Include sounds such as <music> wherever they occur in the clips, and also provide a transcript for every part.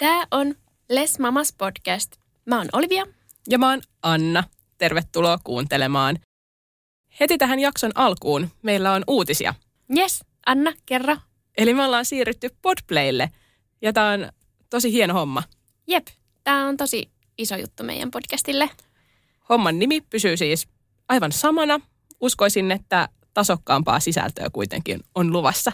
Tämä on Les Mamas podcast. Mä oon Olivia. Ja mä oon Anna. Tervetuloa kuuntelemaan. Heti tähän jakson alkuun meillä on uutisia. Yes, Anna, kerro. Eli me ollaan siirrytty Podplaylle ja tää on tosi hieno homma. Jep, tämä on tosi iso juttu meidän podcastille. Homman nimi pysyy siis aivan samana. Uskoisin, että tasokkaampaa sisältöä kuitenkin on luvassa.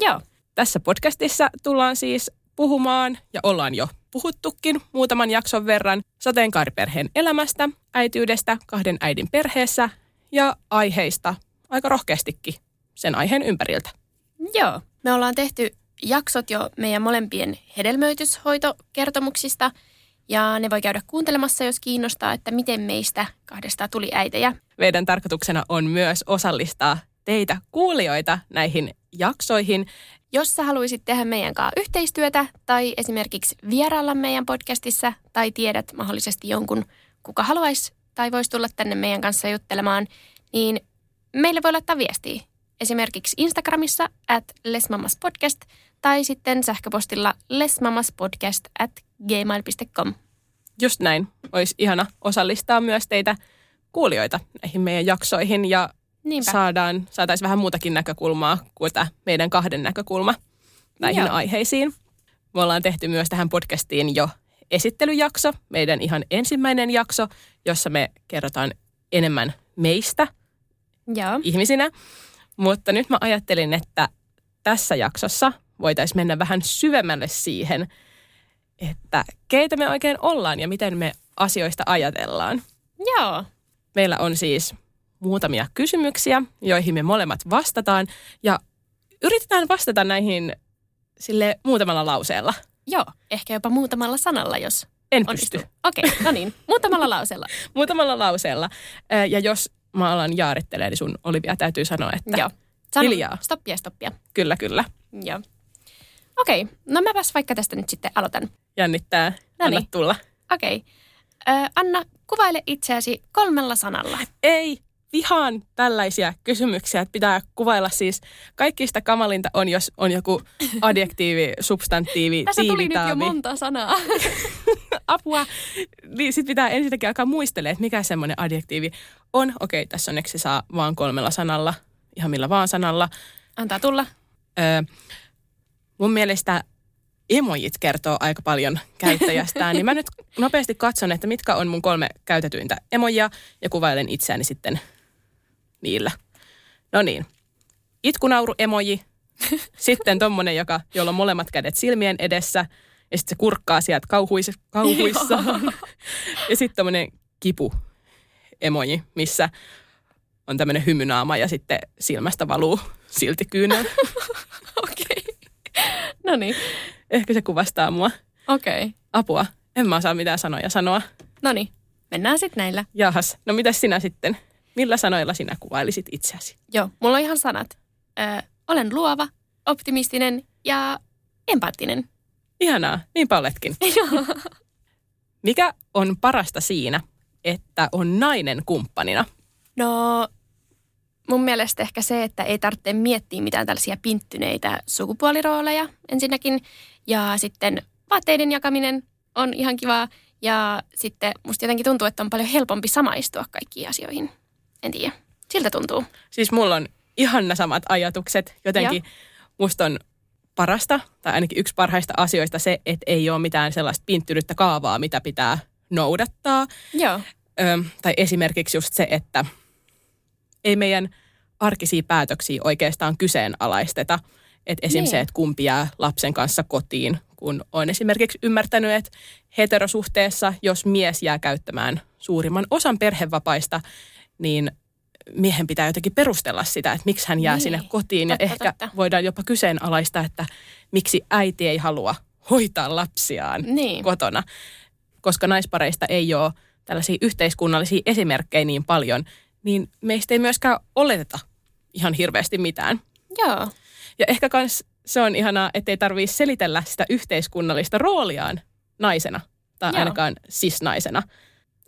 Joo, Tässä podcastissa tullaan siis puhumaan, ja ollaan jo puhuttukin muutaman jakson verran, sateenkaariperheen elämästä, äityydestä, kahden äidin perheessä ja aiheista aika rohkeastikin sen aiheen ympäriltä. joo. Me ollaan tehty jaksot jo meidän molempien hedelmöityshoitokertomuksista. Ja ne voi käydä kuuntelemassa, jos kiinnostaa, että miten meistä kahdesta tuli äitejä. Meidän tarkoituksena on myös osallistaa teitä kuulijoita näihin jaksoihin. Jos sä haluaisit tehdä meidän kanssa yhteistyötä tai esimerkiksi vierailla meidän podcastissa tai tiedät mahdollisesti jonkun, kuka haluaisi tai voisi tulla tänne meidän kanssa juttelemaan, niin meille voi laittaa viestiä. Esimerkiksi Instagramissa at lesmamaspodcast tai sitten sähköpostilla lesmamaspodcast at gmail.com. Just näin. Olisi ihana osallistaa myös teitä kuulijoita näihin meidän jaksoihin ja Niinpä. saadaan, saataisiin vähän muutakin näkökulmaa kuin tämä meidän kahden näkökulma näihin Joo. aiheisiin. Me ollaan tehty myös tähän podcastiin jo esittelyjakso, meidän ihan ensimmäinen jakso, jossa me kerrotaan enemmän meistä Joo. ihmisinä. Mutta nyt mä ajattelin, että tässä jaksossa voitaisiin mennä vähän syvemmälle siihen, että keitä me oikein ollaan ja miten me asioista ajatellaan. Joo. Meillä on siis muutamia kysymyksiä, joihin me molemmat vastataan ja yritetään vastata näihin sille muutamalla lauseella. Joo. Ehkä jopa muutamalla sanalla, jos En onnistuu. pysty. Okei, okay, no niin. <laughs> Muutamalla lauseella. Muutamalla lauseella. Ja jos mä alan jaarittelemaan, niin sun Olivia täytyy sanoa, että Joo. Sano, Hiljaa. Stoppia, stoppia. kyllä, kyllä. Joo. Okei, okay. no mäpäs vaikka tästä nyt sitten aloitan. Jännittää. Noniin. Anna tulla. Okei. Okay. Anna, kuvaile itseäsi kolmella sanalla. ei, vihaan tällaisia kysymyksiä, että pitää kuvailla siis, kaikista kamalinta on, jos on joku <laughs> adjektiivi, substantiivi, Tässä tuli nyt jo monta sanaa. <laughs> apua. Niin sit pitää ensinnäkin alkaa muistelemaan, että mikä semmoinen adjektiivi on. Okei, tässä onneksi saa vaan kolmella sanalla, ihan millä vaan sanalla. Antaa tulla. Öö, mun mielestä emojit kertoo aika paljon käyttäjästään, niin mä <laughs> nyt nopeasti katson, että mitkä on mun kolme käytetyintä emojia ja kuvailen itseäni sitten niillä. No niin, itkunauru-emoji, <laughs> sitten tommonen, joka, jolla on molemmat kädet silmien edessä ja sitten se kurkkaa sieltä kauhuis, kauhuissaan. <laughs> ja sitten tommonen kipu-emoji, missä on tämmöinen hymynaama ja sitten silmästä valuu silti kyynel. <laughs> Okei. No niin. Ehkä se kuvastaa mua. Okei. Okay. Apua, en mä osaa mitään sanoja sanoa. No niin. Mennään sitten näillä. Jahas, no mitäs sinä sitten? Millä sanoilla sinä kuvailisit itseäsi? Joo, mulla on ihan sanat. Ö, olen luova, optimistinen ja empaattinen. Ihanaa, niinpä oletkin. <laughs> Mikä on parasta siinä, että on nainen kumppanina? No, mun mielestä ehkä se, että ei tarvitse miettiä mitään tällaisia pinttyneitä sukupuolirooleja ensinnäkin. Ja sitten vaatteiden jakaminen on ihan kivaa. Ja sitten musta jotenkin tuntuu, että on paljon helpompi samaistua kaikkiin asioihin. En tiedä. Siltä tuntuu. Siis mulla on ihanna samat ajatukset. Jotenkin musta on parasta, tai ainakin yksi parhaista asioista se, että ei ole mitään sellaista pinttynyttä kaavaa, mitä pitää noudattaa. Joo. Ö, tai esimerkiksi just se, että ei meidän arkisia päätöksiä oikeastaan kyseenalaisteta. Että esim. Niin. se, että kumpi jää lapsen kanssa kotiin, kun on esimerkiksi ymmärtänyt, että heterosuhteessa, jos mies jää käyttämään suurimman osan perhevapaista, niin miehen pitää jotenkin perustella sitä, että miksi hän jää Niin. sinne kotiin. Ja Totta, ehkä totta. voidaan jopa kyseenalaistaa, että miksi äiti ei halua hoitaa lapsiaan Niin. kotona. Koska naispareista ei ole tällaisia yhteiskunnallisia esimerkkejä niin paljon, niin meistä ei myöskään oleteta ihan hirveästi mitään. Joo. Ja ehkä kans se on ihanaa, ettei tarvii selitellä sitä yhteiskunnallista rooliaan naisena tai Joo. ainakaan sis-naisena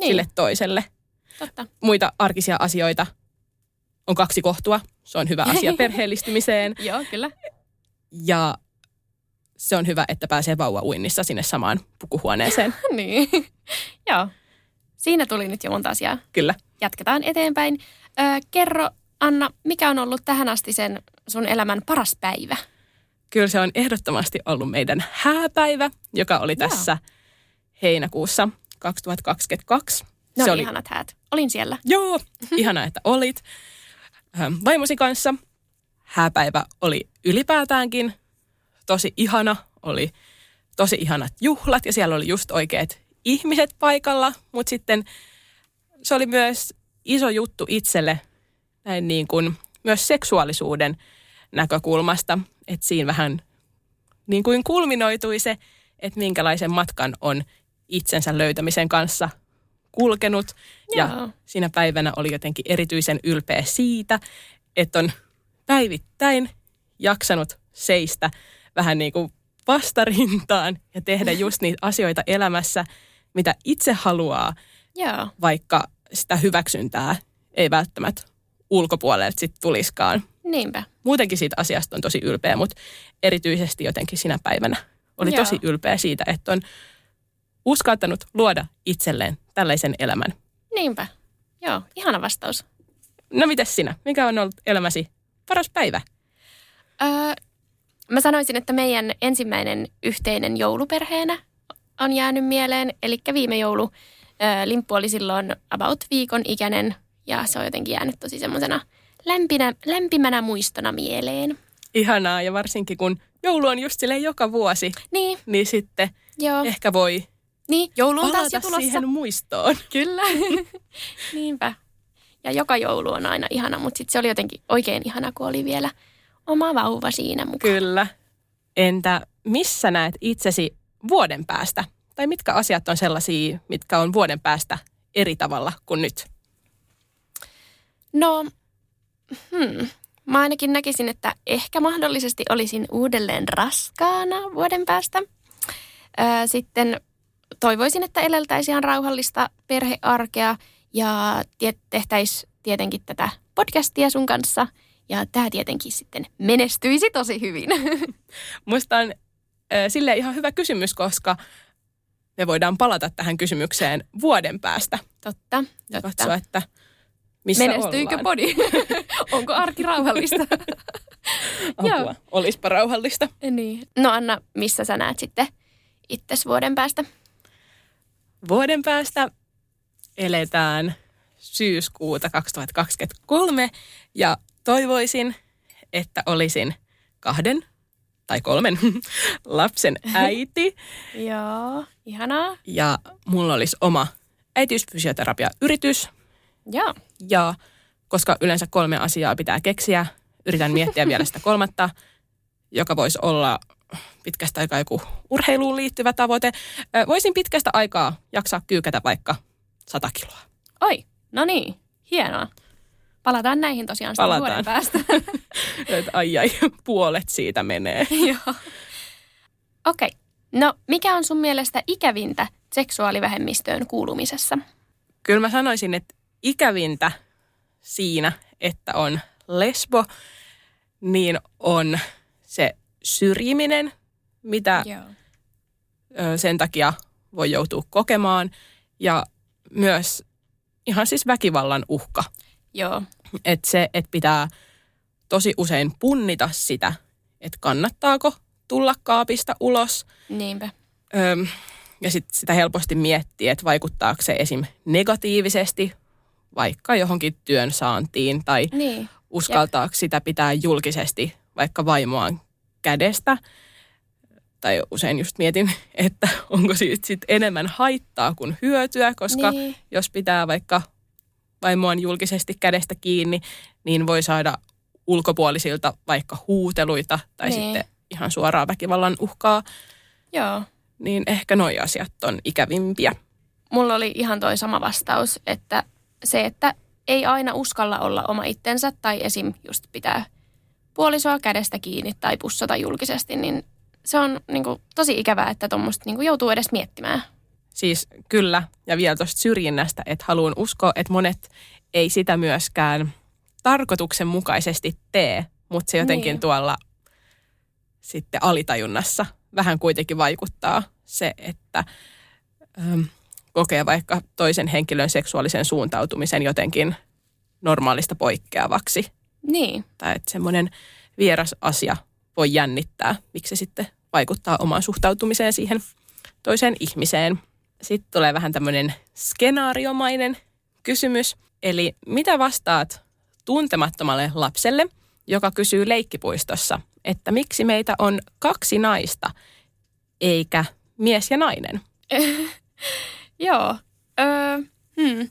Niin. sille toiselle. Totta. Muita arkisia asioita on kaksi kohtua. Se on hyvä asia <laughs> perheellistymiseen. <laughs> Joo, kyllä. Ja se on hyvä, että pääsee vauva-uinnissa sinne samaan pukuhuoneeseen. <laughs> niin, joo. Siinä tuli nyt jo monta asiaa. Kyllä. Jatketaan eteenpäin. Ö, kerro, Anna, mikä on ollut tähän asti sen sun elämän paras päivä? Kyllä se on ehdottomasti ollut meidän hääpäivä, joka oli Joo. tässä heinäkuussa 2022. No se oli ihanat häät. Olin siellä. Joo, ihana, että olit ähm, vaimosi kanssa. Hääpäivä oli ylipäätäänkin tosi ihana. Oli tosi ihanat juhlat ja siellä oli just oikeat ihmiset paikalla. Mutta sitten se oli myös iso juttu itselle näin niin kuin myös seksuaalisuuden näkökulmasta. Että siinä vähän niin kuin kulminoitui se, että minkälaisen matkan on itsensä löytämisen kanssa kulkenut. Ja Joo. siinä päivänä oli jotenkin erityisen ylpeä siitä, että on päivittäin jaksanut seistä vähän niin kuin vastarintaan ja tehdä <laughs> just niitä asioita elämässä, mitä itse haluaa, Joo. vaikka sitä hyväksyntää ei välttämättä ulkopuolelta sitten tuliskaan. Niinpä. Muutenkin siitä asiasta on tosi ylpeä, mutta erityisesti jotenkin sinä päivänä oli Joo. tosi ylpeä siitä, että on uskaltanut luoda itselleen tällaisen elämän. Niinpä. Joo, ihana vastaus. No mites sinä? Mikä on ollut elämäsi paras päivä? Öö, mä sanoisin, että meidän ensimmäinen yhteinen jouluperheenä on jäänyt mieleen. Eli viime joulu öö, Limppu oli silloin about viikon ikäinen ja se on jotenkin jäänyt tosi semmoisena lämpinä, lämpimänä muistona mieleen. Ihanaa ja varsinkin kun joulu on just silleen joka vuosi, Niin, niin sitten joo. ehkä voi Niin, joulu on taas tulossa. siihen muistoon. <laughs> Kyllä. <laughs> Niinpä. Ja joka joulu on aina ihana, mutta sitten se oli jotenkin oikein ihana, kun oli vielä oma vauva siinä mukaan. Kyllä. Entä missä näet itsesi vuoden päästä? Tai mitkä asiat on sellaisia, mitkä on vuoden päästä eri tavalla kuin nyt? No, hmm. mä ainakin näkisin, että ehkä mahdollisesti olisin uudelleen raskaana vuoden päästä. Sitten toivoisin, että eleltäisiin ihan rauhallista perhearkea ja tehtäisiin tietenkin tätä podcastia sun kanssa. Ja tämä tietenkin sitten menestyisi tosi hyvin. <laughs> Musta on äh, sille ihan hyvä kysymys, koska me voidaan palata tähän kysymykseen vuoden päästä Totta, ja totta. katsoa, että missä Menestyykö ollaan. body? <laughs> Onko arki rauhallista? <laughs> Joo. Apua, olispa rauhallista. niin. No Anna, missä sä näet sitten itses vuoden päästä? Vuoden päästä eletään syyskuuta 2023 ja toivoisin, että olisin kahden tai kolmen <laughs> lapsen äiti <laughs> Joo, ihanaa. ja mulla olisi oma äitiysfysioterapia-yritys Joo. ja koska yleensä kolme asiaa pitää keksiä, yritän miettiä vielä sitä kolmatta, joka voisi olla pitkästä aikaa joku urheiluun liittyvä tavoite. Voisin pitkästä aikaa jaksaa kyykätä vaikka 100 kiloa. Oi, no niin, hienoa. Palataan näihin tosiaan Palataan. vuoden päästä. <laughs> Ai ai, puolet siitä menee. <laughs> Joo. Okei. Okay. No, mikä on sun mielestä ikävintä seksuaalivähemmistöön kuulumisessa? Kyllä mä sanoisin, että ikävintä siinä, että on lesbo, niin on se syrjiminen, mitä Joo. sen takia voi joutua kokemaan. Ja myös ihan siis väkivallan uhka. Joo. Että se, että pitää tosi usein punnita sitä, että kannattaako tulla kaapista ulos. Niinpä. Öm, ja sit sitä helposti miettii, että vaikuttaako se esim. negatiivisesti vaikka johonkin työn saantiin tai Niin. uskaltaako sitä pitää julkisesti vaikka vaimoaan kädestä. Tai usein just mietin, <laughs> että onko siitä sit enemmän haittaa kuin hyötyä, koska Niin. jos pitää vaikka vaimoaan julkisesti kädestä kiinni, niin voi saada ulkopuolisilta vaikka huuteluita tai Niin. sitten ihan suoraa väkivallan uhkaa. Joo. Niin ehkä noi asiat on ikävimpiä. Mulla oli ihan toi sama vastaus, että se, että ei aina uskalla olla oma itsensä tai esim. just pitää puolisoa kädestä kiinni tai pussata julkisesti, niin se on niin kuin, tosi ikävää, että tuommoista niin joutuu edes miettimään. Siis kyllä, ja vielä tuosta syrjinnästä, että haluan uskoa, että monet ei sitä myöskään tarkoituksenmukaisesti tee, mutta se jotenkin Niin. tuolla sitten alitajunnassa vähän kuitenkin vaikuttaa se, että ähm, kokee vaikka toisen henkilön seksuaalisen suuntautumisen jotenkin normaalista poikkeavaksi. Niin. Tai että semmoinen vieras asia voi jännittää, miksi se sitten vaikuttaa omaan suhtautumiseen siihen toiseen ihmiseen. Sitten tulee vähän tämmöinen skenaariomainen kysymys. Eli mitä vastaat tuntemattomalle lapselle, joka kysyy leikkipuistossa, että miksi meitä on kaksi naista eikä mies ja nainen? <laughs> Joo. Öö, hmm.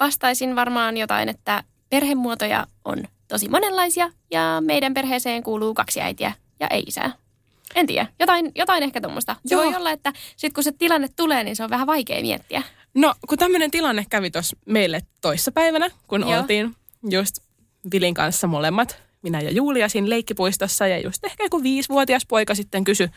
Vastaisin varmaan jotain, että perhemuotoja on tosi monenlaisia ja meidän perheeseen kuuluu kaksi äitiä ja ei isää. En tiedä. Jotain, jotain ehkä tuommoista. Se Joo. voi olla, että sitten kun se tilanne tulee, niin se on vähän vaikea miettiä. No, kun tämmöinen tilanne kävi tuossa meille toissapäivänä, kun Joo. oltiin just Vilin kanssa molemmat, minä ja Julia siinä leikkipuistossa, ja just ehkä joku viisivuotias poika sitten kysyi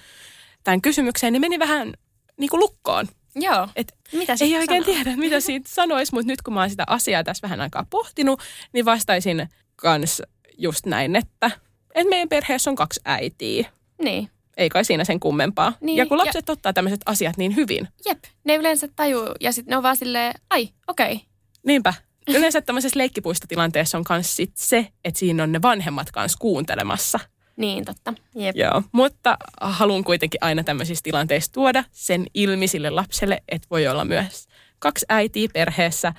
tämän kysymyksen, niin meni vähän niin kuin lukkoon. Joo. Et Mitä ei oikein sanoo? tiedä, mitä siitä sanoisi, mutta nyt kun mä oon sitä asiaa tässä vähän aikaa pohtinut, niin vastaisin kans just näin, että, että meidän perheessä on kaksi äitiä. Niin. Ei kai siinä sen kummempaa. Niin, ja kun ja- lapset ottaa tämmöiset asiat niin hyvin, Jep. Ne yleensä tajuu ja sitten ne on vaan silleen, ai, okei. Okay. Niinpä. Yleensä tämmöisessä leikkipuistotilanteessa on myös sit se, että siinä on ne vanhemmat kanssa kuuntelemassa. Niin, totta. Jep. Joo. Mutta haluan kuitenkin aina tämmöisissä tilanteissa tuoda sen ilmi sille lapselle, että voi olla myös kaksi äitiä perheessä,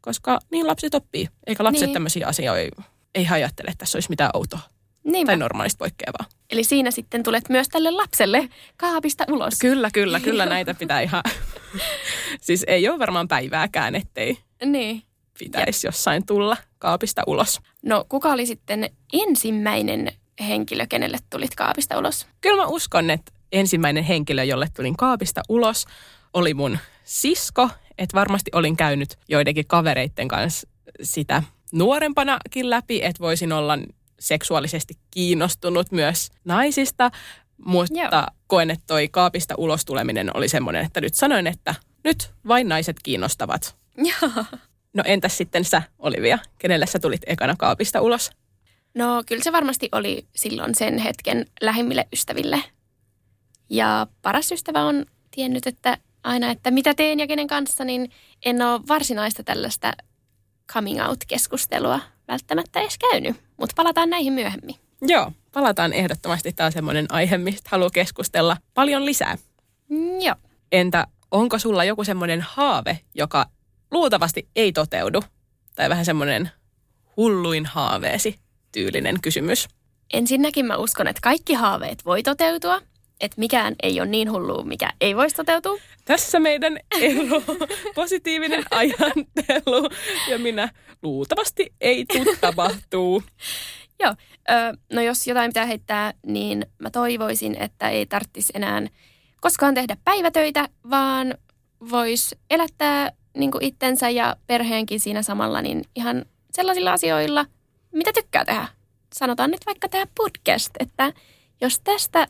koska niin lapset oppii. Eikä lapset Niin. niin. tämmöisiä asioita ei ajattele, että tässä olisi mitään outoa Niinpä. tai normaalista poikkeavaa. Eli siinä sitten tulet myös tälle lapselle kaapista ulos. Kyllä, kyllä, kyllä näitä pitää ihan... <laughs> siis ei ole varmaan päivääkään, ettei Niin. pitäisi jossain tulla kaapista ulos. No, kuka oli sitten ensimmäinen henkilö, kenelle tulit kaapista ulos? Kyllä mä uskon, että ensimmäinen henkilö, jolle tulin kaapista ulos, oli mun sisko. Että varmasti olin käynyt joidenkin kavereitten kanssa sitä nuorempanakin läpi, että voisin olla seksuaalisesti kiinnostunut myös naisista. Mutta Joo. koen, että toi kaapista ulos tuleminen oli semmoinen, että nyt sanoin, että nyt vain naiset kiinnostavat. Joo. No entäs sitten sä, Olivia? Kenelle sä tulit ekana kaapista ulos? No, kyllä se varmasti oli silloin sen hetken lähimmille ystäville. Ja paras ystävä on tiennyt, että aina, että mitä teen ja kenen kanssa, niin en ole varsinaista tällaista coming out-keskustelua välttämättä edes käynyt. Mutta palataan näihin myöhemmin. Joo, palataan ehdottomasti. Tämä on semmoinen aihe, mistä haluaa keskustella paljon lisää. Mm, joo. Entä onko sulla joku semmoinen haave, joka luultavasti ei toteudu? Tai vähän semmoinen hulluin haaveesi tyylinen kysymys. Ensinnäkin mä uskon, että kaikki haaveet voi toteutua. Että mikään ei ole niin hullu, mikä ei voisi toteutua. Tässä meidän ero, positiivinen <laughs> ajattelu ja minä luultavasti ei tuu tapahtuu. Joo. No jos jotain pitää heittää, niin mä toivoisin, että ei tarvitsisi enää koskaan tehdä päivätöitä, vaan vois elättää niin itsensä ja perheenkin siinä samalla niin ihan sellaisilla asioilla, mitä tykkää tehdä. Sanotaan nyt vaikka tämä podcast, että jos tästä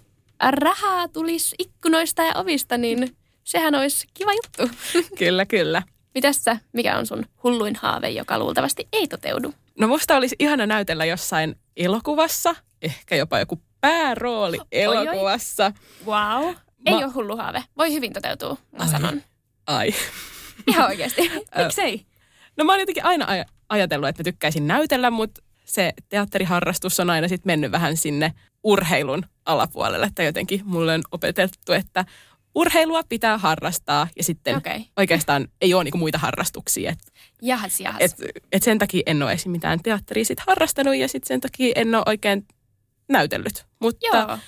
rahaa tulisi ikkunoista ja ovista, niin sehän olisi kiva juttu. <laughs> Kyllä, kyllä. Mitäs sä, mikä on sun hulluin haave, joka luultavasti ei toteudu? No musta olisi ihana näytellä jossain elokuvassa, ehkä jopa joku päärooli oi. elokuvassa. Wow. Ei Mä- ole hullu haave. Voi hyvin toteutua, mä Ai. sanon. Ai. Ihan oikeasti. <laughs> Miksei? No mä oon jotenkin aina aj- ajatellut, että mä tykkäisin näytellä, mutta se teatteriharrastus on aina sitten mennyt vähän sinne urheilun alapuolelle. Että jotenkin mulle on opetettu, että urheilua pitää harrastaa ja sitten. Okay. oikeastaan ei ole niinku muita harrastuksia. Et, Jahas, jahas. et, et sen takia en ole esim. mitään teatteria sit harrastanut ja sitten sen takia en ole oikein näytellyt. Mutta, Joo.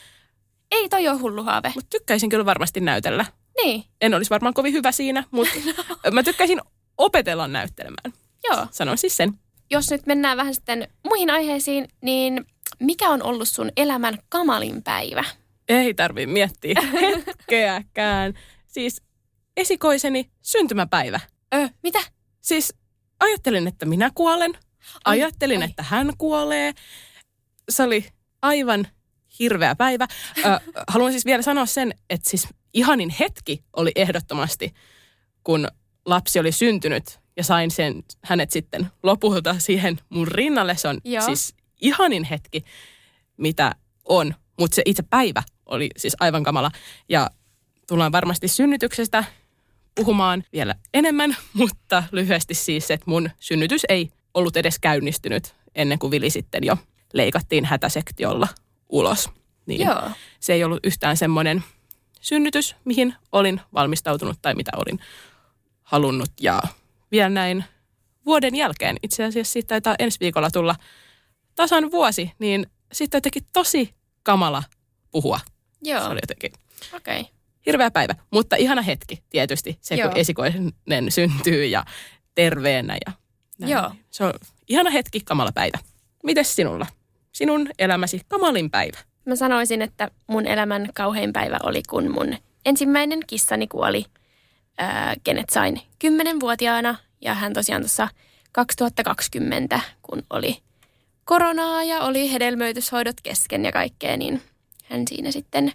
Ei toi ole hullu haave. mutta tykkäisin kyllä varmasti näytellä. Niin, En olisi varmaan kovin hyvä siinä, mutta <laughs> mä tykkäisin opetella näyttelemään. joo. Sanon siis sen. Jos nyt mennään vähän sitten muihin aiheisiin, niin mikä on ollut sun elämän kamalin päivä? Ei tarvi miettiä hetkeäkään. Siis esikoiseni syntymäpäivä. Ö, mitä? Siis ajattelin, että minä kuolen. Ai, Ajattelin, ai. että hän kuolee. Se oli aivan hirveä päivä. Ö, haluan siis vielä sanoa sen, että siis ihanin hetki oli ehdottomasti, kun lapsi oli syntynyt ja sain sen, hänet sitten lopulta siihen mun rinnalle. Se on Joo. siis ihanin hetki, mitä on. Mutta se itse päivä oli siis aivan kamala. Ja tullaan varmasti synnytyksestä puhumaan vielä enemmän, <laughs> mutta lyhyesti siis, että mun synnytys ei ollut edes käynnistynyt ennen kuin Vili sitten jo leikattiin hätäsektiolla ulos. Niin Joo. se ei ollut yhtään semmoinen synnytys, mihin olin valmistautunut tai mitä olin halunnut. Ja vielä näin vuoden jälkeen, itse asiassa siitä taitaa ensi viikolla tulla tasan vuosi, niin sitten jotenkin tosi kamala puhua. Joo, Se oli jotenkin okei. Okay. hirveä päivä, mutta ihana hetki tietysti, se Joo. kun esikoinen syntyy ja terveenä. Ja näin. Joo. Se on ihana hetki, kamala päivä. Mites sinulla? Sinun elämäsi kamalin päivä. Mä sanoisin, että mun elämän kauhein päivä oli, kun mun ensimmäinen kissani kuoli, ää, kenet sain kymmenenvuotiaana. Ja hän tosiaan tuossa 2020, kun oli koronaa ja oli hedelmöityshoidot kesken ja kaikkea, niin hän siinä sitten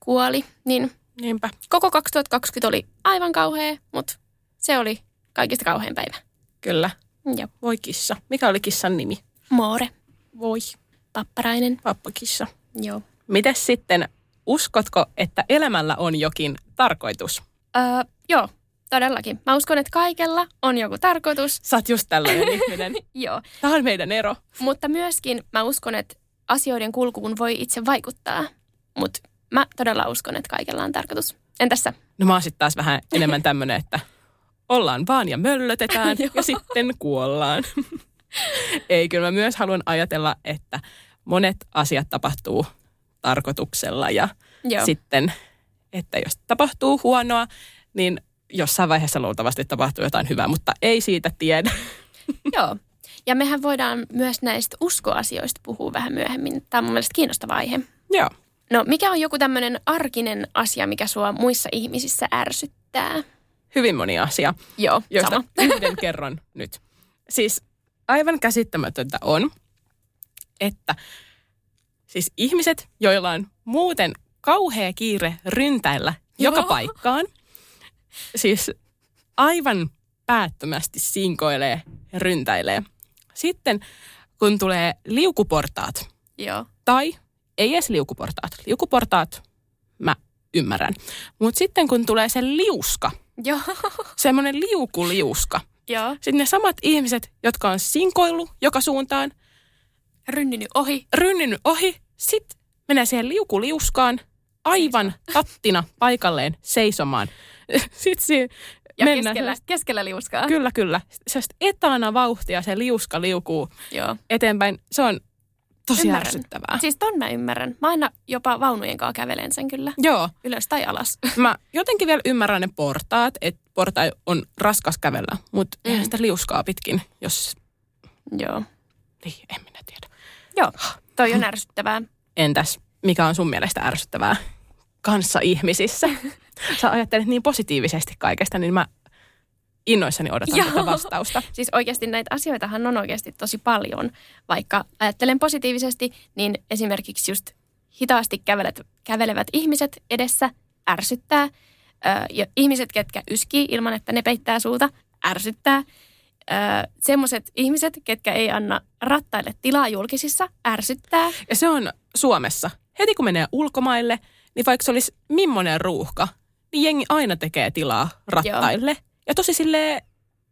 kuoli. Niin Niinpä. koko 2020 oli aivan kauhea, mutta se oli kaikista kauhein päivä. Kyllä. Ja Voi kissa. Mikä oli kissan nimi? Moore, Voi. papparainen. Pappakissa. Joo. Mites sitten, uskotko, että elämällä on jokin tarkoitus? Öö, joo, todellakin. Mä uskon, että kaikella on joku tarkoitus. Sä oot just tällainen <laughs> ihminen. Joo, Tämä on meidän ero. mutta myöskin mä uskon, että asioiden kulkuun voi itse vaikuttaa. Mutta mä todella uskon, että kaikella on tarkoitus. Entäs sä? No mä oon sitten taas vähän enemmän <laughs> tämmönen, että ollaan vaan ja möllötetään <laughs> ja sitten kuollaan. Ei, kyllä mä myös haluan ajatella, että monet asiat tapahtuu tarkoituksella ja Joo. sitten, että jos tapahtuu huonoa, niin jossain vaiheessa luultavasti tapahtuu jotain hyvää, mutta ei siitä tiedä. <laughs> Joo. Ja mehän voidaan myös näistä uskoasioista puhua vähän myöhemmin. Tämä on mun mielestä kiinnostava aihe. Joo. No, mikä on joku tämmöinen arkinen asia, mikä sua muissa ihmisissä ärsyttää? Hyvin moni asia. Joo, joista sama. <laughs> yhden kerron nyt. Siis aivan käsittämätöntä on, että siis ihmiset, joilla on muuten kauhea kiire ryntäillä joka Joo. paikkaan, siis aivan päättömästi sinkoilee ja ryntäilee. Sitten kun tulee liukuportaat, Joo. tai ei edes liukuportaat, liukuportaat mä ymmärrän. Mutta sitten kun tulee se liuska, Joo. semmoinen liukuliuska, Joo. sitten ne samat ihmiset, jotka on sinkoillut joka suuntaan, Rynninyt ohi. rynninyt ohi, sitten menee siihen liukuliuskaan aivan tattina paikalleen seisomaan. <laughs> Sitten siinä Ja mennään keskellä, keskellä liuskaa. Kyllä, kyllä. Sellaista etana vauhtia se liuska liukuu Joo. eteenpäin. Se on tosi Ymmärrän. ärsyttävää. Siis ton mä ymmärrän. Mä aina jopa vaunujen kanssa kävelen sen kyllä. Joo, Ylös tai alas. <laughs> mä jotenkin vielä ymmärrän ne portaat, että porta on raskas kävellä, mutta. Mm. eihän sitä liuskaa pitkin, jos... Joo. Niin, en minä tiedä. Joo. Toi on ärsyttävää. Entäs, mikä on sun mielestä ärsyttävää kanssa ihmisissä? Sä ajattelet niin positiivisesti kaikesta, niin mä innoissani odotan Joo. tätä vastausta. Siis oikeasti näitä asioitahan on oikeasti tosi paljon. Vaikka ajattelen positiivisesti, niin esimerkiksi just hitaasti kävelet, kävelevät ihmiset edessä ärsyttää. Ö, ja ihmiset, ketkä yskii ilman, että ne peittää suuta, ärsyttää. Semmoiset ihmiset, ketkä ei anna rattaille tilaa julkisissa, ärsyttää. Ja se on Suomessa. Heti kun menee ulkomaille, niin vaikka se olisi millainen ruuhka, niin jengi aina tekee tilaa rattaille. Ja tosi silleen,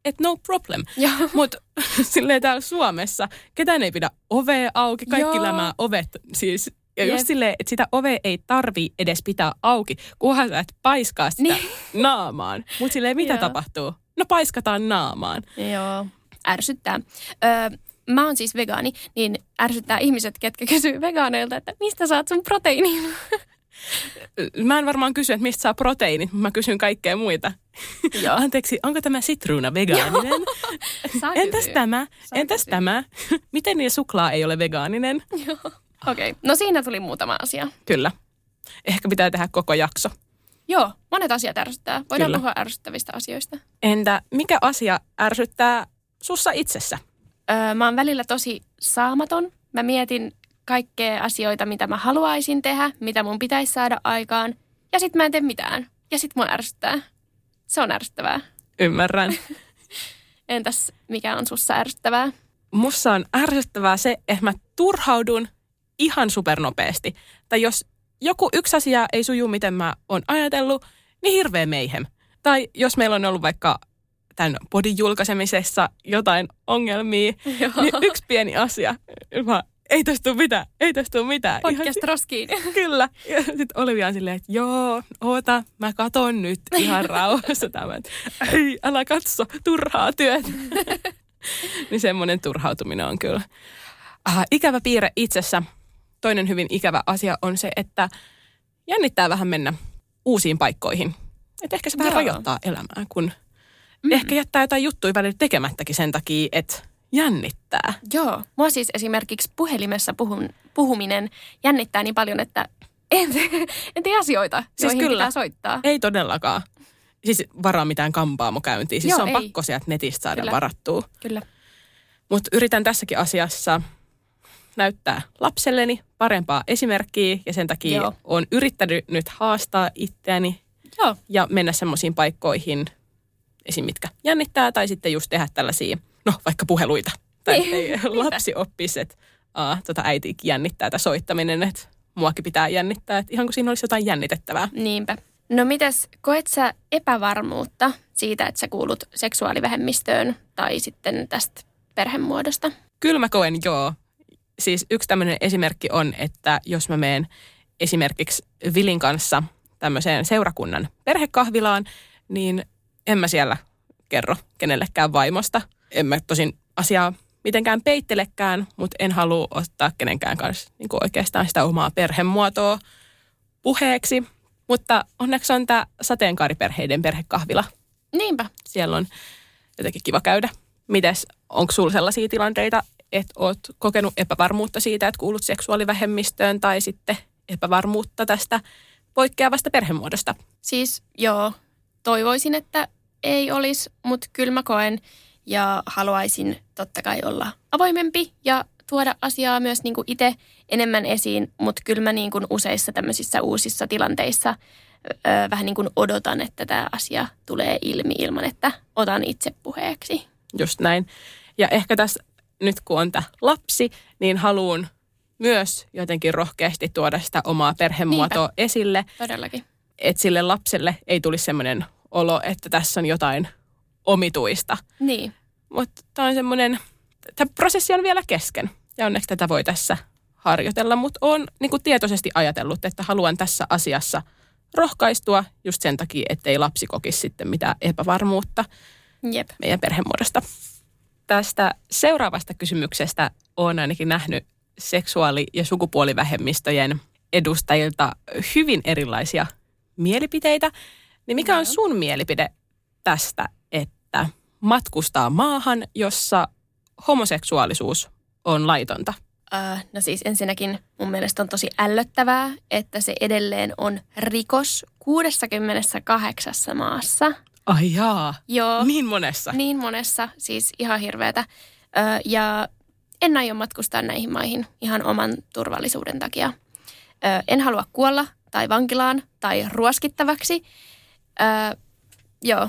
että no problem. Joo. Mutta <laughs> silleen täällä Suomessa ketään ei pidä ovea auki, kaikki Joo. lämää ovet siis. Ja just Jep. silleen, että sitä ovea ei tarvii edes pitää auki, kunhan sä et paiskaa sitä Niin. <laughs> naamaan. Mutta silleen, mitä Joo. tapahtuu? No paiskataan naamaan. Joo. Ärsyttää. Öö, mä oon siis vegaani, niin ärsyttää ihmiset, ketkä kysyy vegaaneilta, että mistä saat sun proteiinin? <laughs> Mä en varmaan kysy, että mistä saa proteiinit, mutta mä kysyn kaikkea muita. Joo. <laughs> Anteeksi, onko tämä sitruuna vegaaninen? Entäs tämä? Saa Entäs kysyä. tämä? <laughs> Miten niin suklaa ei ole vegaaninen? <laughs> Okei, okay. no siinä tuli muutama asia. Kyllä. Ehkä pitää tehdä koko jakso. Joo, monet asiat ärsyttää. Voidaan Kyllä. puhua ärsyttävistä asioista. Entä mikä asia ärsyttää sussa itsessä? Öö, mä oon välillä tosi saamaton. Mä mietin kaikkea asioita, mitä mä haluaisin tehdä, mitä mun pitäisi saada aikaan. Ja sit mä en tee mitään. Ja sit mua ärsyttää. Se on ärsyttävää. Ymmärrän. <laughs> Entäs mikä on sussa ärsyttävää? Mussa on ärsyttävää se, että mä turhaudun ihan supernopeasti. Tai jos joku yksi asia ei suju, miten mä oon ajatellut, niin hirveä meihem. Tai jos meillä on ollut vaikka tämän podin julkaisemisessa jotain ongelmia, <laughs> Joo. niin yksi pieni asia, mä, ei tästä tule mitään, ei tästä tule mitään. Podcast roskiin. <laughs> Kyllä. Ja sitten Olivia on silleen, että joo, oota, mä katon nyt ihan <laughs> rauhassa tämän. Ei, älä katso, turhaa työtä. <laughs> niin semmoinen turhautuminen on kyllä. Ah, ikävä piirre itsessä. Toinen hyvin ikävä asia on se, että jännittää vähän mennä uusiin paikkoihin. Että ehkä se vähän Joo. rajoittaa elämää, kun mm. ehkä jättää jotain juttuja välillä tekemättäkin sen takia, että jännittää. Joo. Mua siis esimerkiksi puhelimessa puhun, puhuminen jännittää niin paljon, että en, en tee asioita, Siis joihin kyllä. pitää soittaa. Ei todellakaan. Siis varaa mitään kampaamokäyntiä. Siis Joo, se on ei. pakko sieltä netistä saada Kyllä. varattua. Kyllä. Mutta yritän tässäkin asiassa näyttää lapselleni parempaa esimerkkiä ja sen takia Joo. olen yrittänyt nyt haastaa itseäni Joo. ja mennä semmoisiin paikkoihin, esim. mitkä jännittää tai sitten just tehdä tällaisia, no vaikka puheluita. Tai Niin, ei lapsi oppisi, että aa, tota äitiäkin jännittää tämä soittaminen, että muakin pitää jännittää, että ihan kuin siinä olisi jotain jännitettävää. Niinpä. No mitäs, koet sä epävarmuutta siitä, että sä kuulut seksuaalivähemmistöön tai sitten tästä perhemuodosta? Kyllä mä koen, joo. Siis yksi tämmöinen esimerkki on, että jos mä menen esimerkiksi Vilin kanssa tämmöiseen seurakunnan perhekahvilaan, niin en mä siellä kerro kenellekään vaimosta. En mä tosin asiaa mitenkään peittelekään, mutta en halua ottaa kenenkään kanssa niin kuin oikeastaan sitä omaa perhemuotoa puheeksi. Mutta onneksi on tämä sateenkaariperheiden perhekahvila Niinpä. siellä on jotenkin kiva käydä. Mites, onko sulla sellaisia tilanteita, että oot kokenut epävarmuutta siitä, että kuulut seksuaalivähemmistöön tai sitten epävarmuutta tästä poikkeavasta perhemuodosta? Siis joo, toivoisin, että ei olisi, mutta kyllä mä koen ja haluaisin totta kai olla avoimempi ja tuoda asiaa myös niin kuin itse enemmän esiin, mutta kyllä mä niin kuin useissa tämmöisissä uusissa tilanteissa ö, vähän niin kuin odotan, että tämä asia tulee ilmi ilman, että otan itse puheeksi. Just näin. Ja ehkä tässä nyt kun on tämä lapsi, niin haluan myös jotenkin rohkeasti tuoda sitä omaa perhemuotoa esille, Todellakin. että sille lapselle ei tulisi semmoinen olo, että tässä on jotain omituista. Niin, Mutta tämä on semmoinen, tämä prosessi on vielä kesken ja onneksi tätä voi tässä harjoitella, mutta olen niin tietoisesti ajatellut, että haluan tässä asiassa rohkaistua just sen takia, ettei lapsi kokisi sitten mitään epävarmuutta jep. meidän perhemuodosta. Tästä seuraavasta kysymyksestä olen ainakin nähnyt seksuaali- ja sukupuolivähemmistöjen edustajilta hyvin erilaisia mielipiteitä. Niin mikä on sun mielipide tästä, matkustaa maahan, jossa homoseksuaalisuus on laitonta? Äh, no siis ensinnäkin mun mielestä on tosi ällöttävää, että se edelleen on rikos 68 maassa. Ai jaa, Joo, niin monessa. niin monessa, siis ihan hirveätä. Ö, ja en aio matkustaa näihin maihin ihan oman turvallisuuden takia. Ö, en halua kuolla tai vankilaan tai ruoskittavaksi. Ö, joo,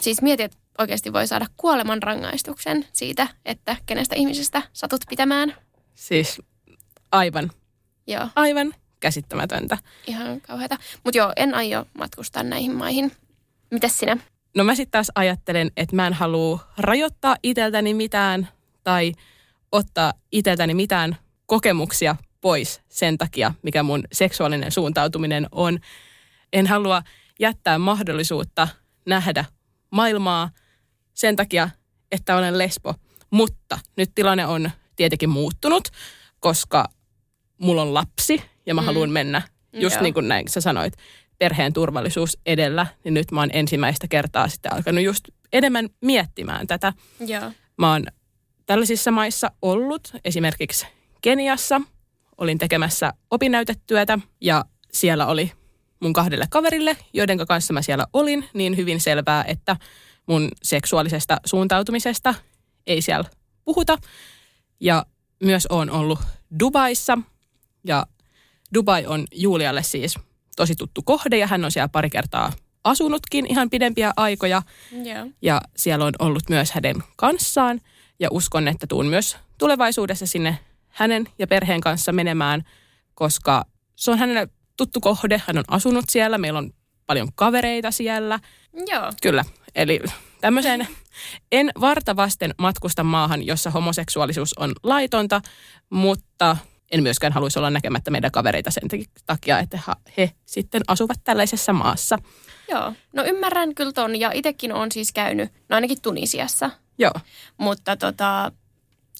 siis mietin, että oikeasti voi saada kuoleman rangaistuksen siitä, että kenestä ihmisestä satut pitämään. Siis aivan, Joo, aivan käsittämätöntä. ihan kauheata. Mutta joo, en aio matkustaa näihin maihin. Mitäs sinä? No mä sitten taas ajattelen, että mä en halua rajoittaa itseltäni mitään tai ottaa itseltäni mitään kokemuksia pois sen takia, mikä mun seksuaalinen suuntautuminen on. En halua jättää mahdollisuutta nähdä maailmaa sen takia, että olen lesbo. Mutta nyt tilanne on tietenkin muuttunut, koska mulla on lapsi ja mä Mm. haluan mennä, just Joo. niin kuin näin sä sanoit, perheen turvallisuus edellä, niin nyt mä oon ensimmäistä kertaa sitten alkanut just enemmän miettimään tätä. Joo. Mä oon tällaisissa maissa ollut, esimerkiksi Keniassa, olin tekemässä opinnäytetyötä ja siellä oli mun kahdelle kaverille, joiden kanssa mä siellä olin, niin hyvin selvää, että mun seksuaalisesta suuntautumisesta ei siellä puhuta. Ja myös on ollut Dubaissa ja Dubai on Julialle siis tosi tuttu kohde ja hän on siellä pari kertaa asunutkin ihan pidempiä aikoja Joo. ja siellä on ollut myös hänen kanssaan ja uskon, että tuun myös tulevaisuudessa sinne hänen ja perheen kanssa menemään, koska se on hänelle tuttu kohde, hän on asunut siellä, meillä on paljon kavereita siellä. Joo. Kyllä, eli tämmöiseen en varta vasten matkusta maahan, jossa homoseksuaalisuus on laitonta, mutta en myöskään haluaisi olla näkemättä meidän kavereita sen takia, että he sitten asuvat tällaisessa maassa. Joo, no ymmärrän kyllä ton ja itsekin on siis käynyt, no ainakin Tunisiassa. Joo. Mutta tota,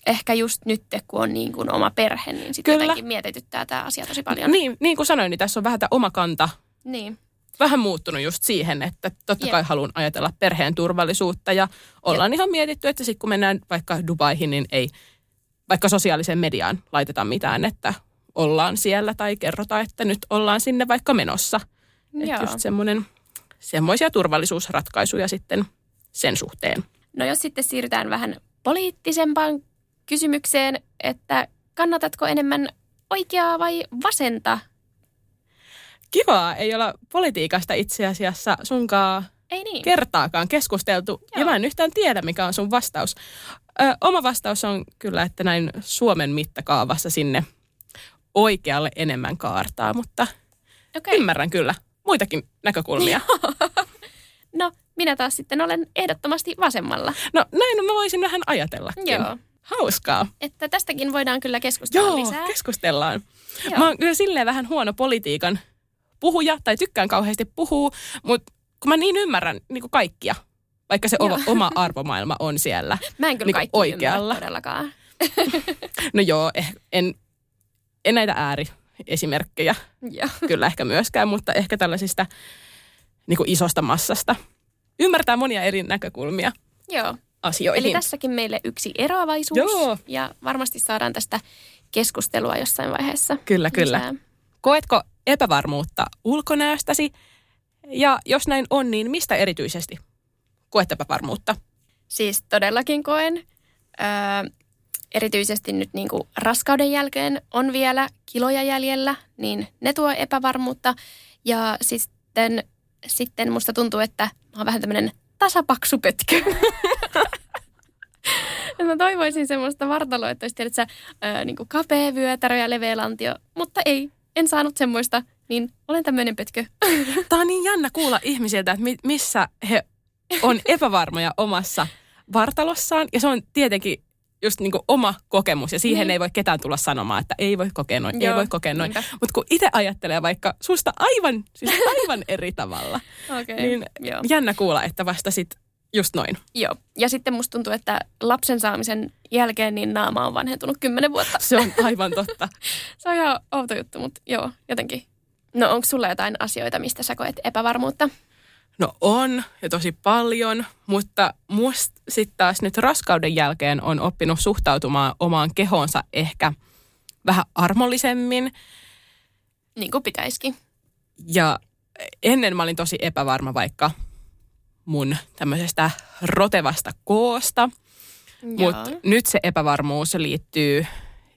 ehkä just nyt, kun on niin kuin oma perhe, niin sitten jotenkin mietityttää tämä asia tosi paljon. Niin, niin kuin sanoin, niin tässä on vähän tämä oma kanta Niin. Vähän muuttunut just siihen, että totta kai Jep. haluan ajatella perheen turvallisuutta ja ollaan ihan mietitty, että sitten kun mennään vaikka Dubaihin, niin ei vaikka sosiaaliseen mediaan laiteta mitään, että ollaan siellä tai kerrotaan, että nyt ollaan sinne vaikka menossa. Että just semmoinen, semmoisia turvallisuusratkaisuja sitten sen suhteen. No jos sitten siirrytään vähän poliittisempaan kysymykseen, että kannatatko enemmän oikeaa vai vasenta? Kivaa, ei olla politiikasta itse asiassa sunkaan Ei niin. kertaakaan keskusteltu. Joo. Ja mä en yhtään tiedä, mikä on sun vastaus. Ö, oma vastaus on kyllä, että näin Suomen mittakaavassa sinne oikealle enemmän kaartaa, mutta Okei. ymmärrän kyllä muitakin näkökulmia. <laughs> No, minä taas sitten olen ehdottomasti vasemmalla. No näin mä voisin vähän ajatellakin. Joo. Hauskaa. Että tästäkin voidaan kyllä keskustella Joo, lisää. keskustellaan. Joo. Mä oon kyllä silleen vähän huono politiikan puhuja, tai tykkään kauheasti puhua, mutta kun mä niin ymmärrän niin kuin kaikkia, vaikka se oma, oma arvomaailma on siellä. <laughs> Mä en kyllä Niinku kaikki oikealla. todellakaan. <laughs> No joo, eh, en, en näitä ääriesimerkkejä Joo. <laughs> kyllä ehkä myöskään, mutta ehkä tällaisista niin kuin isosta massasta. Ymmärtää monia eri näkökulmia Joo. asioihin. Eli tässäkin meille yksi eroavaisuus. Joo. Ja varmasti saadaan tästä keskustelua jossain vaiheessa. Kyllä, kyllä. lisää. Koetko epävarmuutta ulkonäöstäsi? Ja jos näin on, niin mistä erityisesti koet epävarmuutta? Siis todellakin koen. Öö, erityisesti nyt niin kuin raskauden jälkeen on vielä kiloja jäljellä, niin ne tuo epävarmuutta. Ja sitten, sitten musta tuntuu, että mä oon vähän tämmöinen tasapaksu pötkö. <laughs> Mä toivoisin semmoista vartaloa, että olisi tiedät, sä, öö, niin kuin kapea vyötärö ja leveä lantio, mutta ei, en saanut semmoista, niin olen tämmöinen pötkö. <laughs> Tämä on niin jännä kuulla ihmisiltä, että mi- missä he on epävarmoja omassa vartalossaan. Ja se on tietenkin just niin kuin oma kokemus ja siihen Niin. ei voi ketään tulla sanomaan, että ei voi kokea noin, ei Joo, voi kokea noin. Mutta kun itse ajattelee vaikka susta aivan, siis <laughs> aivan eri tavalla, Okei, niin joo. jännä kuulla, että vastasit just noin. Joo. Ja sitten musta tuntuu, että lapsen saamisen jälkeen niin naama on vanhentunut kymmenen vuotta. Se on aivan totta. <laughs> Se on ihan outo juttu, mutta joo, jotenkin. No onko sulla jotain asioita, mistä sä koet epävarmuutta? No on ja tosi paljon, mutta musta sitten taas nyt raskauden jälkeen on oppinut suhtautumaan omaan kehoonsa ehkä vähän armollisemmin. Niin kuin pitäisikin. Ja ennen mä olin tosi epävarma vaikka mun tämmöisestä rotevasta koosta, mutta nyt se epävarmuus liittyy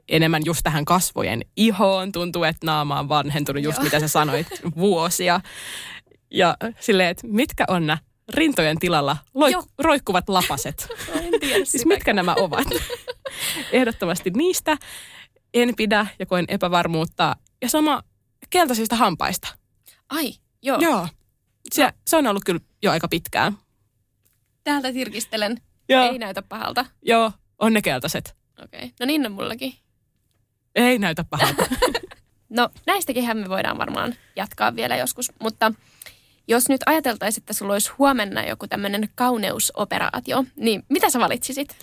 enemmän just tähän kasvojen ihoon. Tuntuu, että naama on vanhentunut, just Joo. mitä sä sanoit, <laughs> vuosia. Ja silleen, että mitkä on nämä rintojen tilalla loik- roikkuvat lapaset? <laughs> En tiedä siis mitkä nämä ovat? <laughs> Ehdottomasti niistä en pidä ja koen epävarmuutta. Ja sama keltaisista hampaista. Ai, joo. Joo. Se, se on ollut kyllä jo aika pitkään. Täältä tirkistelen. Joo, Ei näytä pahalta. joo on ne keltaiset. Okei. Okay. No niin on mullakin. Ei näytä pahalta. <laughs> <laughs> No näistäkinhän me voidaan varmaan jatkaa vielä joskus, mutta jos nyt ajateltaisiin, että sulla olisi huomenna joku tämmöinen kauneusoperaatio, niin mitä sä valitsisit?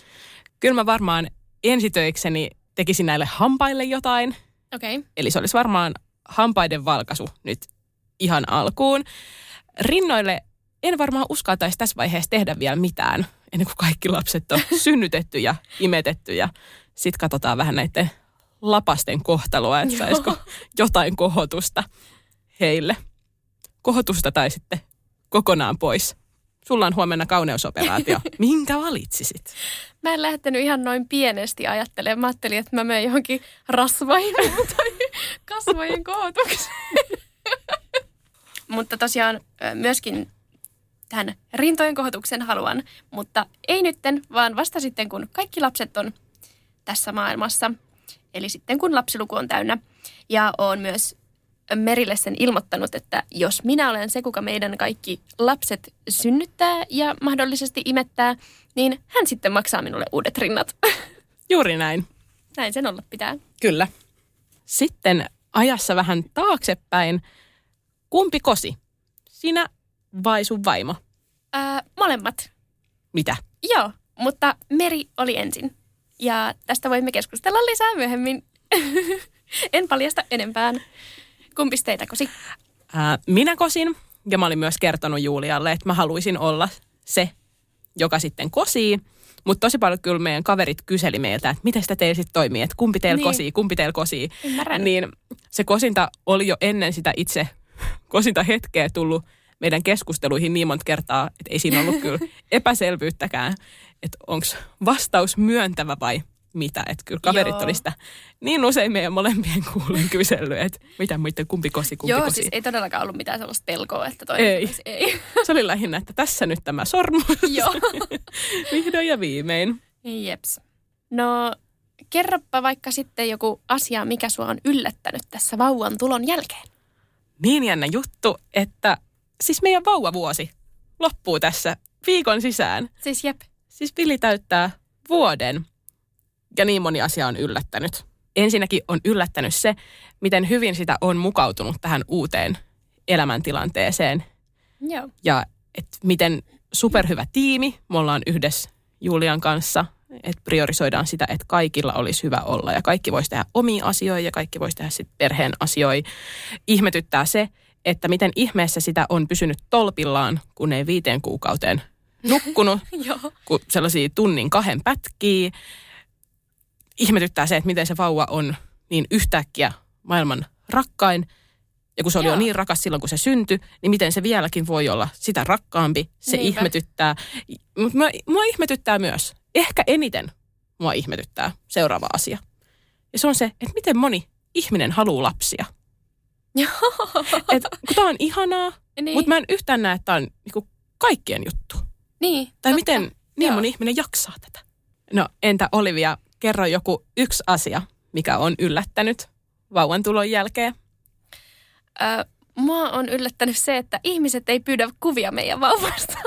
kyllä mä varmaan ensitöikseni tekisin näille hampaille jotain. Okei. Okay. Eli se olisi varmaan hampaiden valkaisu nyt ihan alkuun. Rinnoille en varmaan uskaltaisi tässä vaiheessa tehdä vielä mitään, ennen kuin kaikki lapset on <laughs> synnytetty ja imetetty. Ja sitten katsotaan vähän näiden lapasten kohtaloa, että saisiko jotain kohotusta heille. Kohotusta tai sitten kokonaan pois. Sulla on huomenna kauneusoperaatio. <laughs> Minkä valitsisit? Mä en lähtenyt ihan noin pienesti ajattelemaan. Mä ajattelin, että mä menen johonkin rasvoihin <laughs> tai kasvojen kootukseen. mutta tosiaan myöskin tähän rintojen kohotuksen haluan, mutta ei nytten, vaan vasta sitten, kun kaikki lapset on tässä maailmassa. Eli sitten, kun lapsiluku on täynnä. Ja on myös Merille sen ilmoittanut, että jos minä olen se, kuka meidän kaikki lapset synnyttää ja mahdollisesti imettää, niin hän sitten maksaa minulle uudet rinnat. <laughs> Juuri näin. Näin sen olla pitää. Kyllä. Sitten ajassa vähän taaksepäin. Kumpi kosi? Sinä vai sun vaimo? Öö, molemmat. Mitä? Joo, mutta Meri oli ensin. Ja tästä voimme keskustella lisää myöhemmin. <laughs> en paljasta enempään. Kumpi teitä kosi? Ää, minä kosin ja mä olin myös kertonut Julialle, että mä haluaisin olla se, joka sitten kosii. Mutta tosi paljon kyllä meidän kaverit kyseli meiltä, että miten sitä teillä sitten toimii, että kumpi teillä niin. kosii, kumpi teillä kosii. Ymmärrän. Niin se kosinta oli jo ennen sitä itse <laughs> kosinta hetkeä tullut meidän keskusteluihin niin monta kertaa, että ei siinä ollut kyllä <laughs> epäselvyyttäkään, että onko vastaus myöntävä vai mitä. Että kyllä kaverit Joo. oli sitä niin usein meidän molempien kuulun kysellyt, että mitä muiden kumpi kosi, kumpi Joo, kosi. siis ei todellakaan ollut mitään sellaista pelkoa, että toinen Ei. ei. Se oli lähinnä, että tässä nyt tämä sormus. Joo. <laughs> Vihdoin ja viimein. Jeps. No, kerropa vaikka sitten joku asia, mikä sua on yllättänyt tässä vauvan tulon jälkeen. Niin jännä juttu, että siis meidän vauvavuosi loppuu tässä viikon sisään. Siis jep. Siis Vili täyttää vuoden ja niin moni asia on yllättänyt. Ensinnäkin on yllättänyt se, miten hyvin sitä on mukautunut tähän uuteen elämäntilanteeseen Joo. ja että miten superhyvä tiimi me ollaan yhdessä Julian kanssa, että priorisoidaan sitä, että kaikilla olisi hyvä olla ja kaikki voisi tehdä omia asioita ja kaikki voisi tehdä sitten perheen asioita. Ihmetyttää se, että miten ihmeessä sitä on pysynyt tolpillaan, kun ei viiteen kuukauteen nukkunut, <laughs> kun sellaisia tunnin kahden pätkiä. Ihmetyttää se, että miten se vauva on niin yhtäkkiä maailman rakkain. Ja kun se oli Joo. jo niin rakas silloin, kun se syntyi, niin miten se vieläkin voi olla sitä rakkaampi. Se Niinpä. ihmetyttää. Mutta mua, mua ihmetyttää myös, ehkä eniten mua ihmetyttää seuraava asia. Ja se on se, että miten moni ihminen haluaa lapsia. Et, kun tämä on ihanaa, niin. mutta mä en yhtään näe, että tämä on niinku kaikkien juttu. niin, Tai totta. miten niin Joo. moni ihminen jaksaa tätä? No entä Olivia, kerro joku yksi asia, mikä on yllättänyt vauvan tulon jälkeen. Ö, mua on yllättänyt se, että ihmiset ei pyydä kuvia meidän vauvasta. <laughs>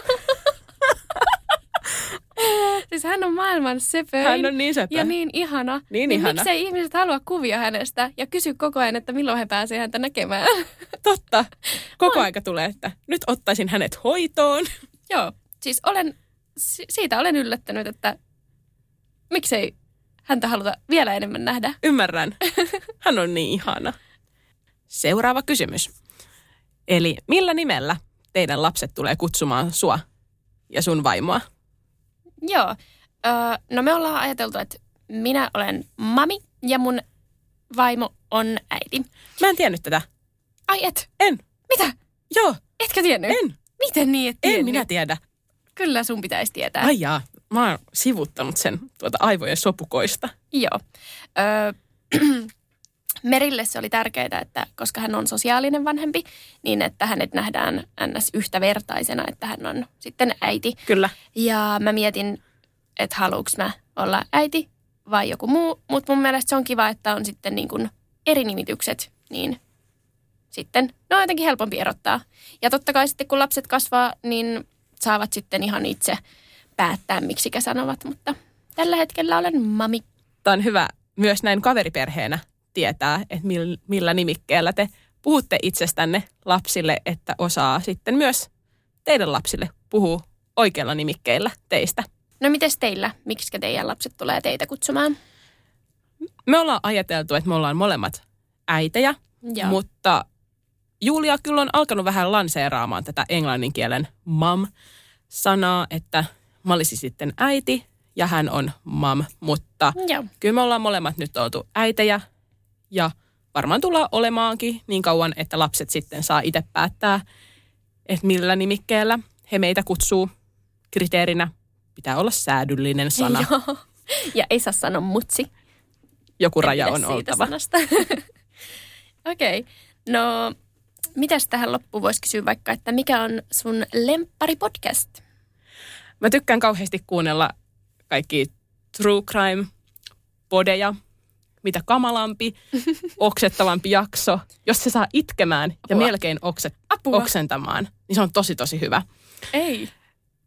<laughs> siis hän on maailman söpöin. Hän on niin söpö. Ja niin ihana. Niin niin ihana. miksei ihmiset halua kuvia hänestä ja kysy koko ajan, että milloin he pääsee häntä näkemään. <laughs> Totta. Koko aika tulee, että nyt ottaisin hänet hoitoon. <laughs> Joo, siis olen, si- siitä olen yllättänyt, että miksei häntä haluta vielä enemmän nähdä. Ymmärrän. Hän on niin ihana. Seuraava kysymys. Eli millä nimellä teidän lapset tulee kutsumaan sua ja sun vaimoa? Joo, öö, no me ollaan ajateltu, että minä olen mami ja mun vaimo on äiti. Mä en tiennyt tätä. Ai et, En. mitä? Joo, Etkö tiennyt? en. Miten niin et En tiennyt? minä tiedä. Kyllä sun pitäisi tietää. Ai jaa, mä oon sivuttanut sen tuota aivojen sopukoista. Joo. Öö, <clears throat> <clears throat> Merille se oli tärkeää, että koska hän on sosiaalinen vanhempi, niin että hänet nähdään ns. yhtävertaisena, että hän on sitten äiti. Kyllä. Ja mä mietin, että haluuks mä olla äiti vai joku muu, mutta mun mielestä se on kiva, että on sitten niin kuin eri nimitykset, niin sitten ne on jotenkin helpompi erottaa. Ja totta kai sitten kun lapset kasvaa, niin saavat sitten ihan itse päättää, miksikä sanovat, mutta tällä hetkellä olen mami. Tämä on hyvä myös näin kaveriperheenä tietää, että mil- millä nimikkeellä te puhutte itsestänne lapsille, että osaa sitten myös teidän lapsille puhua oikealla nimikkeillä teistä. No mites teillä? Miksi teidän lapset tulee teitä kutsumaan? Me ollaan ajateltu, että me ollaan molemmat äitejä, Joo. mutta Julia kyllä on alkanut vähän lanseeraamaan tätä englannin kielen mam-sanaa, että mä olisin sitten äiti ja hän on mam, mutta Joo. kyllä me ollaan molemmat nyt oltu äitejä ja varmaan tullaan olemaankin niin kauan, että lapset sitten saa itse päättää, että millä nimikkeellä he meitä kutsuu. Kriteerinä pitää olla säädyllinen <laughs> sana. Joo. Ja ei saa sanoa mutsi. Joku raja on oltava. <laughs> Okei. Okay. No, mitäs tähän loppuun voisi kysyä vaikka, että mikä on sun lemppari-podcast? Mä tykkään kauheasti kuunnella kaikki true crime podeja. Mitä kamalampi, <laughs> oksettavampi jakso, jos se saa itkemään ja Apua. melkein okset, Apua. oksentamaan, niin se on tosi tosi hyvä. Ei.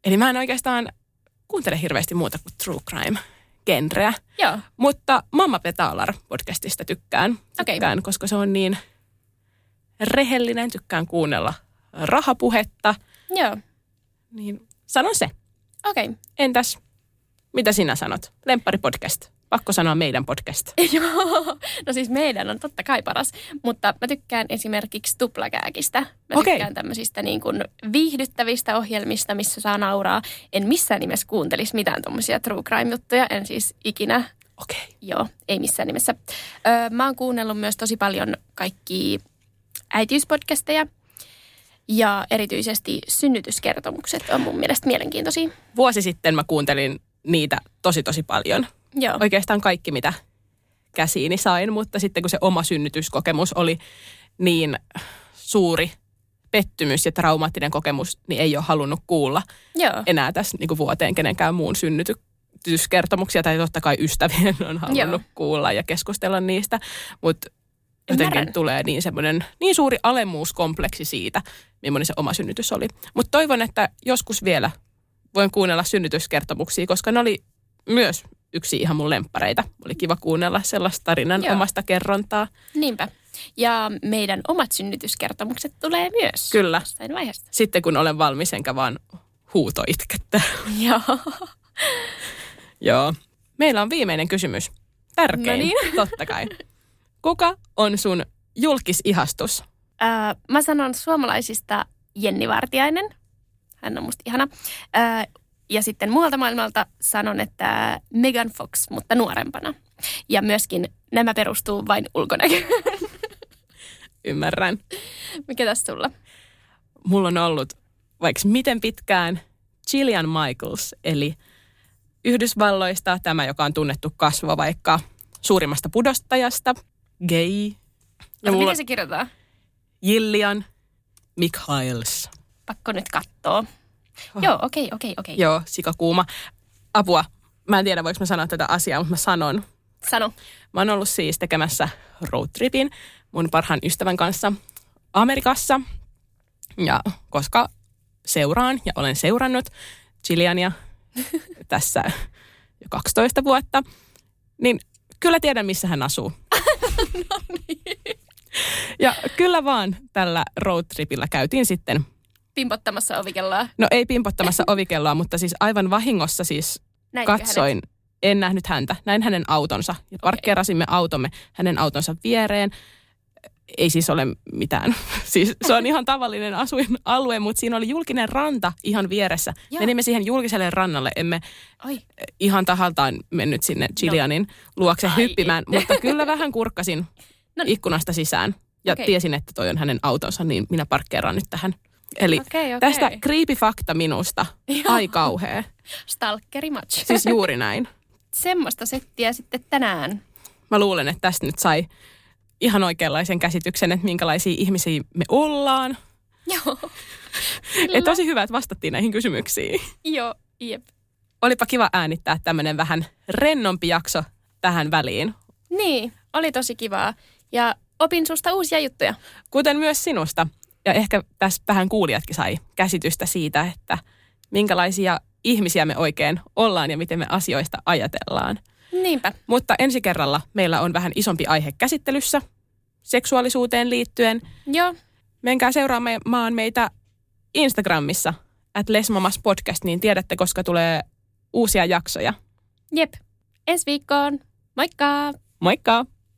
Eli mä en oikeastaan kuuntele hirveästi muuta kuin true crime genreä. Joo. Mutta Mamma Petalar podcastista tykkään, tykkään koska se on niin rehellinen, tykkään kuunnella rahapuhetta. Joo. Niin sanon se. Okei. Okay. Entäs, mitä sinä sanot? Lemppari podcast. Pakko sanoa meidän podcast. <laughs> Joo. No siis meidän on totta kai paras. Mutta mä tykkään esimerkiksi tuplakääkistä. Mä Okei. tykkään tämmöisistä niin kuin viihdyttävistä ohjelmista, missä saa nauraa. En missään nimessä kuuntelisi mitään tommosia true crime-juttuja. En siis ikinä Okei. Okay. Joo, ei missään nimessä. Öö, mä oon kuunnellut myös tosi paljon kaikki äitiyspodcasteja. Ja erityisesti synnytyskertomukset on mun mielestä mielenkiintoisia. Vuosi sitten mä kuuntelin niitä tosi tosi paljon. Joo. Oikeastaan kaikki, mitä käsiini sain, mutta sitten kun se oma synnytyskokemus oli niin suuri pettymys ja traumaattinen kokemus, niin ei ole halunnut kuulla Joo. enää tässä niin kuin vuoteen kenenkään muun synnytyskertomuksia, tai totta kai ystävien on halunnut Joo. kuulla ja keskustella niistä, mutta jotenkin Ymmärrän. tulee niin semmoinen niin suuri alemmuuskompleksi siitä, millainen se oma synnytys oli. Mutta toivon, että joskus vielä voin kuunnella synnytyskertomuksia, koska ne oli myös yksi ihan mun lemppareita. Oli kiva kuunnella sellaista tarinan Joo. omasta kerrontaa. Niinpä. Ja meidän omat synnytyskertomukset tulee myös. Kyllä. Jossain vaiheessa. Sitten kun olen valmis, enkä vaan huuto itkettä. <laughs> Joo. Joo. Meillä on viimeinen kysymys. Tärkein, No niin. totta kai. Kuka on sun julkisihastus? Öö, mä sanon suomalaisista Jenni Vartiainen. Hän on musta ihana. Öö, ja sitten muualta maailmalta sanon, että Megan Fox, mutta nuorempana. Ja myöskin nämä perustuu vain ulkonäköön. <laughs> Ymmärrän. Mikä tässä sulla? Mulla on ollut vaikka miten pitkään Gillian Michaels, eli Yhdysvalloista tämä, joka on tunnettu kasvava vaikka suurimmasta pudostajasta, gay. Ja mulla miten se kirjoitetaan? Gillian Michaels. Pakko nyt kattoo. Joo, okei, okei, okei. Joo, sikakuuma. Apua. Mä en tiedä, voiko mä sanoa tätä asiaa, mutta mä sanon. Sano. Mä oon ollut siis tekemässä roadtripin mun parhaan ystävän kanssa Amerikassa. Ja koska seuraan ja olen seurannut Gilliania <laughs> tässä jo 12 vuotta, niin kyllä tiedän, missä hän asuu. <laughs> Ja kyllä vaan tällä roadtripillä käytiin sitten, Pimpottamassa ovikelloa. no ei pimpottamassa <laughs> ovikelloa, mutta siis aivan vahingossa siis Näitkö katsoin, en nähnyt häntä, näin hänen autonsa ja parkkeerasimme automme hänen autonsa viereen. Ei siis ole mitään, <laughs> siis se on ihan tavallinen asuinalue, mutta siinä oli julkinen ranta ihan vieressä. Joo. Menimme siihen julkiselle rannalle, emme Hänet? Oi, ihan tahaltaan mennyt sinne Gillianin luokse Ai hyppimään, mutta <laughs> kyllä vähän kurkkasin No niin. ikkunasta sisään ja Okei. tiesin, että toi on hänen autonsa, niin minä parkkeeraan nyt tähän. Eli okei, okei. tästä creepy fakta minusta, Joo. ai kauhea. Stalkeri match. Siis juuri näin. Semmoista settiä sitten tänään. Mä luulen, että tästä nyt sai ihan oikeanlaisen käsityksen, että minkälaisia ihmisiä me ollaan. Joo. <laughs> Et tosi hyvä, että vastattiin näihin kysymyksiin. Joo, jep. Olipa kiva äänittää tämmöinen vähän rennompi jakso tähän väliin. Niin, oli tosi kivaa. Ja opin susta uusia juttuja. Kuten myös sinusta. Ja ehkä tässä vähän kuulijatkin sai käsitystä siitä, että minkälaisia ihmisiä me oikein ollaan ja miten me asioista ajatellaan. Niinpä. Mutta ensi kerralla meillä on vähän isompi aihe käsittelyssä seksuaalisuuteen liittyen. Joo, Menkää seuraamaan meitä Instagramissa, at Lesmamas Podcast, niin tiedätte, koska tulee uusia jaksoja. jep. Ensi viikkoon. Moikka! Moikka!